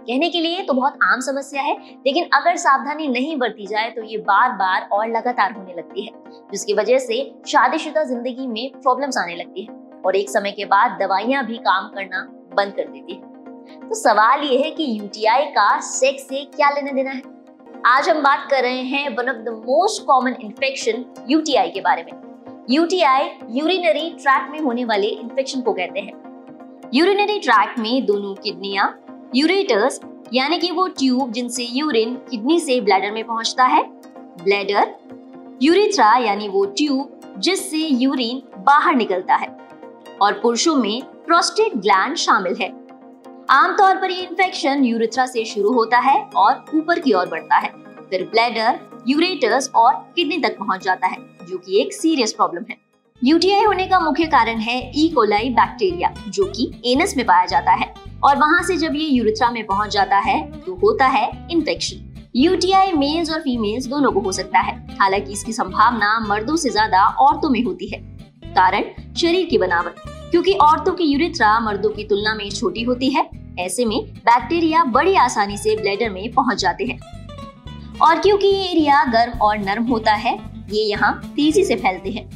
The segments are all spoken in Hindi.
कहने के लिए तो बहुत आम समस्या है, लेकिन अगर सावधानी नहीं बरती जाए तो ये बार बार और लगातार होने लगती है, जिसकी वजह से शादीशुदा ज़िंदगी में प्रॉब्लम्स आने लगती है और एक समय के बाद दवाइयाँ भी काम करना बंद कर देती है। तो सवाल ये है कि यूटीआई का सेक्स से क्या लेना देना है? आज हम बात कर रहे हैं one of the most common infection UTI के बारे में। यूटीआई यूरिनरी ट्रैक में होने वाले इन्फेक्शन को कहते हैं। यूरिनरी ट्रैक में दोनों किडनियाँ यूरेटर्स यानी कि वो ट्यूब जिनसे यूरिन किडनी से ब्लैडर में पहुँचता है, ब्लैडर यूरिथ्रा यानी वो ट्यूब जिससे यूरिन बाहर निकलता है, और पुरुषों में प्रोस्टेट ग्लैंड शामिल है। आमतौर पर ये इन्फेक्शन यूरिथ्रा से शुरू होता है और ऊपर की ओर बढ़ता है, फिर ब्लैडर यूरेटर्स और किडनी तक पहुँच जाता है, जो कि एक सीरियस प्रॉब्लम है। यूटीआई होने का मुख्य कारण है ई कोलाई बैक्टीरिया जो कि एनस में पाया जाता है। और वहाँ से जब ये यूरिथ्रा में पहुँच जाता है तो होता है इन्फेक्शन यूटीआई मेल्स और फीमेल्स दोनों को हो सकता है। हालाँकि इसकी संभावना मर्दों से ज़्यादा औरतों में होती है। कारण, शरीर की बनावट। क्योंकि औरतों की यूरिथ्रा मर्दों की तुलना में छोटी होती है, ऐसे में बैक्टीरिया बड़ी आसानी से ब्लैडर में पहुँच जाते हैं। और क्योंकि ये एरिया गर्म और नरम होता है, ये यहाँ तेज़ी से फैलते हैं।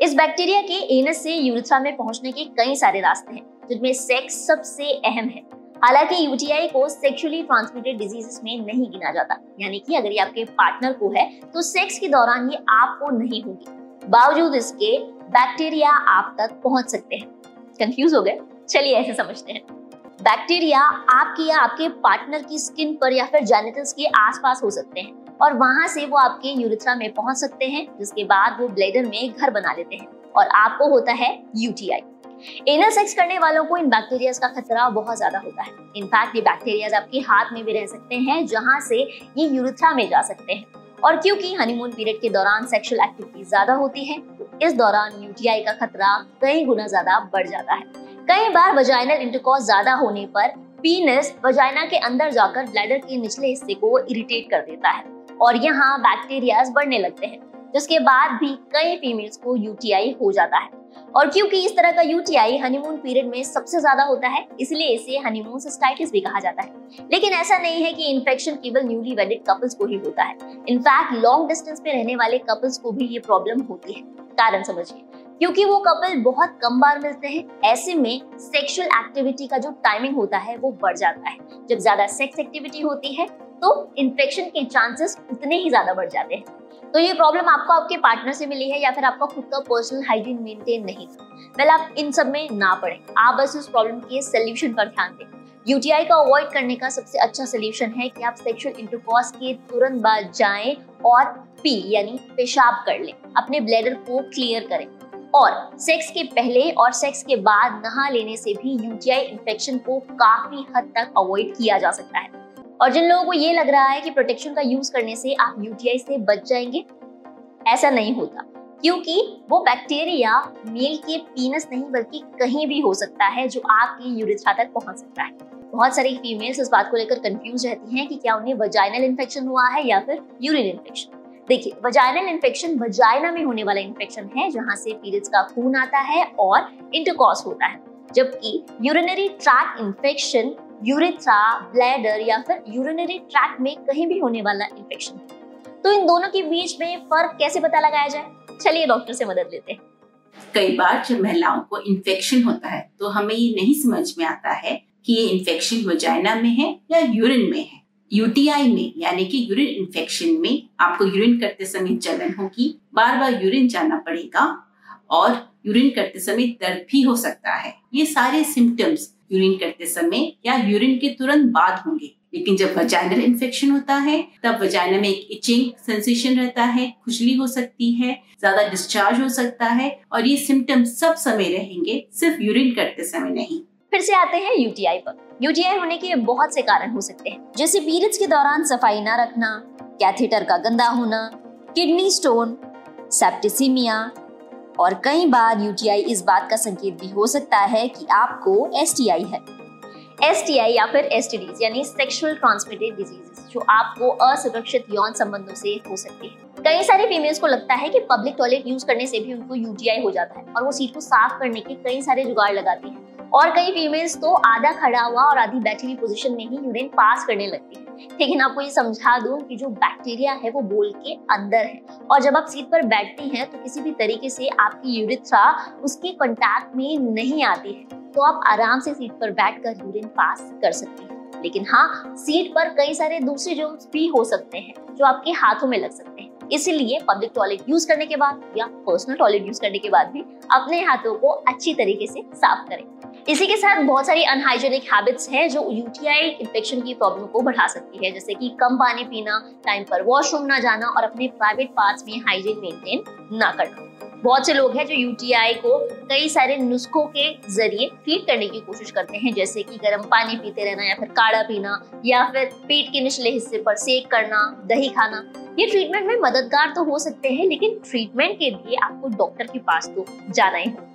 इस बैक्टीरिया के एनस से यूरिथ्रा में पहुँचने के कई सारे रास्ते हैं। जिनमें सेक्स सबसे अहम है। हालाँकि यूटीआई को सेक्सुअली ट्रांसमिटेड डिजीजेस में नहीं गिना जाता। यानी कि अगर ये आपके पार्टनर को है तो सेक्स के दौरान ये आपको नहीं होगी। बावजूद इसके बैक्टीरिया आप तक पहुँच सकते हैं। कंफ्यूज हो गए? चलिए ऐसे समझते हैं। बैक्टीरिया आपके या आपके पार्टनर की स्किन पर या फिर जेनिटल्स के आसपास हो सकते हैं। और वहाँ से वो आपके यूरिथ्रा में पहुँच सकते हैं, जिसके बाद वो ब्लेडर में घर बना लेते हैं। और आपको होता है यूटीआई एनल सेक्स करने वालों को इन बैक्टीरिया का खतरा बहुत ज़्यादा होता है। इनफैक्ट ये बैक्टीरिया आपके हाथ में भी रह सकते हैं, जहाँ से ये यूरिथ्रा में जा सकते हैं। और क्योंकि हनीमून पीरियड के दौरान सेक्सुअल एक्टिविटी ज़्यादा होती है तो इस दौरान यूटीआई का खतरा कई गुना ज़्यादा बढ़ जाता है। कई बार वजाइनल इंटरकॉर्स ज़्यादा होने पर पीनस वजाइना के अंदर जाकर ब्लैडर के निचले हिस्से को इरिटेट कर देता है। और यहाँ बैक्टीरिया बढ़ने लगते हैं। जिसके बाद भी कई फीमेल्स को यूटीआई हो जाता है। और क्योंकि इस तरह का यूटीआई हनीमून पीरियड में सबसे ज़्यादा होता है, इसलिए इसे हनीमून सिस्टाइटिस भी कहा जाता है। लेकिन ऐसा नहीं है कि इन्फेक्शन केवल न्यूली वेडेड कपल्स को ही होता है। इनफैक्ट लॉन्ग डिस्टेंस पे रहने वाले कपल्स को भी ये प्रॉब्लम होती है। कारण समझिए। क्योंकि वो कपल बहुत कम बार मिलते हैं, ऐसे में सेक्सुअल एक्टिविटी का जो टाइमिंग होता है, वो बढ़ जाता है। जब ज़्यादा सेक्स एक्टिविटी होती है तो इन्फेक्शन के चांसेस उतने ही ज़्यादा बढ़ जाते हैं। तो ये प्रॉब्लम आपको आपके पार्टनर से मिली है या फिर आपका खुद का पर्सनल हाइजीन मेंटेन नहीं वेल आप इन सब में ना पड़े। आप बस उस प्रॉब्लम के सोल्यूशन पर ध्यान दें। यूटीआई का अवॉइड करने का सबसे अच्छा सोल्यूशन है कि आप सेक्सुअल इंटरकॉर्स के तुरंत बाद जाएँ और पी, यानी पेशाब कर लें। अपने ब्लैडर को क्लियर करें। और सेक्स के पहले और सेक्स के बाद नहा लेने से भी यूटीआई इन्फेक्शन को काफ़ी हद तक अवॉइड किया जा सकता है। और जिन लोगों को ये लग रहा है कि प्रोटेक्शन का यूज़ करने से आप यूटीआई से बच जाएँगे, ऐसा नहीं होता। क्योंकि वो बैक्टीरिया मेल के पीनस नहीं, बल्कि कहीं भी हो सकता है जो आपकी यूरिथ्रा तक पहुँच सकता है। बहुत सारी फीमेल्स इस बात को लेकर कंफ्यूज रहती हैं कि क्या उन्हें वजाइनल इन्फेक्शन हुआ है या फिर यूरिन इन्फेक्शन देखिए वजाइनल इन्फेक्शन वजाइना में होने वाला इन्फेक्शन है, जहाँ से पीरियड्स का खून आता है और इंटरकॉस होता है। जबकि urinary tract infection urethra bladder या फिर यूरिनरी ट्रैक में कहीं भी होने वाला इन्फेक्शन तो इन दोनों के बीच में फ़र्क कैसे पता लगाया जाए? चलिए डॉक्टर से मदद लेते हैं। कई बार जब महिलाओं को इन्फेक्शन होता है तो हमें ये नहीं समझ में आता है कि ये इन्फेक्शन वजाइना में है या यूरिन में है। यूटीआई में, यानी कि यूरिन इन्फेक्शन में आपको यूरिन करते समय जलन होगी बार बार यूरिन जाना पड़ेगा और यूरिन करते समय दर्द भी हो सकता है। ये सारे सिम्टम्स यूरिन करते समय या यूरिन के तुरंत बाद होंगे। लेकिन जब वजाइनल इन्फेक्शन होता है, तब वजाइना में एक इचिंग सेंसेशन रहता है, खुजली हो सकती है, ज़्यादा डिस्चार्ज हो सकता है और ये सिम्टम्स सब समय रहेंगे, सिर्फ़ यूरिन करते समय नहीं। फिर से आते हैं यूटीआई पर। यूटीआई होने के बहुत से कारण हो सकते हैं। जैसे पीरियड्स के दौरान सफ़ाई न रखना कैथेटर का गंदा होना किडनी स्टोन सेप्टिसीमिया और कई बार यूटीआई इस बात का संकेत भी हो सकता है कि आपको एसटीआई है। एसटीआई या फिर एसटीडीज यानी सेक्सुअल ट्रांसमिटेड डिजीजेस जो आपको असुरक्षित यौन संबंधों से हो सकती है। कई सारे फीमेल्स को लगता है कि पब्लिक टॉयलेट यूज़ करने से भी उनको यूटीआई हो जाता है और वो सीट को साफ़ करने के कई सारे जुगाड़ लगाती हैं। और कई फीमेल्स तो आधा खड़ा हुआ और आधी बैठी हुई पोजीशन में ही यूरिन पास करने लगती है। लेकिन आपको ये समझा दूँ कि जो बैक्टीरिया है वो बोल के अंदर है। और जब आप सीट पर बैठती हैं तो किसी भी तरीके से आपकी यूरिथ्रा उसके कांटेक्ट में नहीं आती है। तो आप आराम से सीट पर बैठकर यूरिन पास कर सकते हैं। लेकिन हाँ सीट पर कई सारे दूसरे जर्म्स भी हो सकते हैं, जो आपके हाथों में लग सकते हैं। इसीलिए पब्लिक टॉयलेट यूज़ करने के बाद या पर्सनल टॉयलेट यूज़ करने के बाद भी अपने हाथों को अच्छी तरीके से साफ़ करें। इसी के साथ बहुत सारी अनहाइजेनिक हैबिट्स हैं जो यूटीआई इन्फेक्शन की प्रॉब्लम को बढ़ा सकती है। जैसे कि कम पानी पीना टाइम पर वॉशरूम ना जाना और अपने प्राइवेट पार्ट्स में हाइजीन मेंटेन ना करना। बहुत से लोग हैं जो यूटीआई को कई सारे नुस्खों के ज़रिए ट्रीट करने की कोशिश करते हैं। जैसे कि गर्म पानी पीते रहना या फिर काढ़ा पीना या फिर पेट के निचले हिस्से पर सेक करना, दही खाना। ये ट्रीटमेंट में मददगार तो हो सकते हैं, लेकिन ट्रीटमेंट के लिए आपको डॉक्टर के पास तो जाना ही होगा।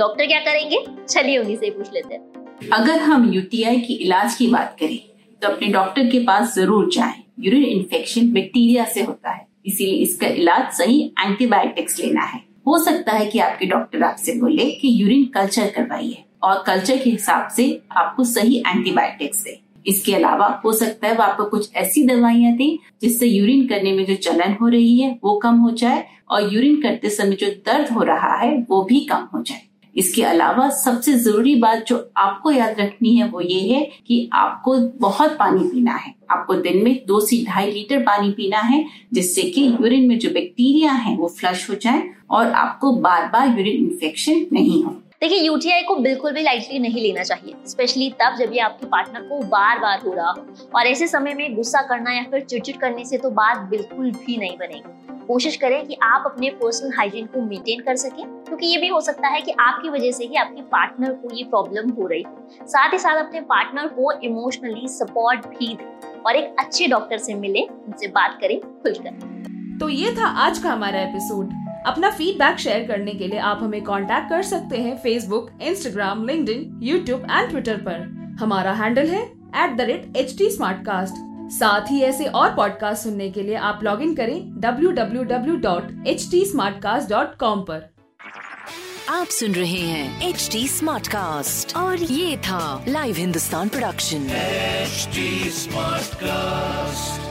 डॉक्टर क्या करेंगे? चलिए उन्हीं से पूछ लेते हैं। अगर हम यूटीआई की इलाज की बात करें तो अपने डॉक्टर के पास ज़रूर जाएँ। यूरिन इन्फेक्शन बैक्टीरिया से होता है। इसीलिए इसका इलाज सही एंटीबायोटिक्स लेना है। हो सकता है कि आपके डॉक्टर आपसे बोले कि यूरिन कल्चर करवाइए और कल्चर के हिसाब से आपको सही एंटीबायोटिक्स दे। इसके अलावा हो सकता है वो आपको कुछ ऐसी दवाइयाँ दें, जिससे यूरिन करने में जो चलन हो रही है, वो कम हो जाए और यूरिन करते समय जो दर्द हो रहा है, वो भी कम हो जाए। इसके अलावा सबसे ज़रूरी बात जो आपको याद रखनी है वो ये है कि आपको बहुत पानी पीना है। आपको दिन में दो से ढाई लीटर पानी पीना है, जिससे कि यूरिन में जो बैक्टीरिया है वो फ्लश हो जाए और आपको बार बार यूरिन इन्फेक्शन नहीं हो। देखिए यूटीआई को बिल्कुल भी लाइटली नहीं लेना चाहिए स्पेशली तब जब ये आपके पार्टनर को बार बार हो रहा हो। और ऐसे समय में गुस्सा करना या फिर चिड़चिड़ करने से तो बात बिल्कुल भी नहीं बनेगी। कोशिश करें कि आप अपने पर्सनल हाइजीन को मेंटेन कर सकें, क्योंकि ये भी हो सकता है कि आपकी वजह से ही आपके पार्टनर को ये प्रॉब्लम हो रही है। साथ ही साथ अपने पार्टनर को इमोशनली सपोर्ट भी दें और एक अच्छे डॉक्टर से मिले, उनसे बात करें, खुलकर। तो ये था आज का हमारा एपिसोड अपना फीडबैक शेयर करने के लिए आप हमें कांटेक्ट कर सकते हैं Facebook Instagram LinkedIn, YouTube and Twitter पर। हमारा हैंडल है at the rate H T साथ ही ऐसे और पॉडकास्ट सुनने के लिए आप लॉग इन करें W W W dot H T Smartcast www.htsmartcast.com पर। आप सुन रहे हैं एच टी स्मार्ट कास्ट और ये था live Hindustan production smart cast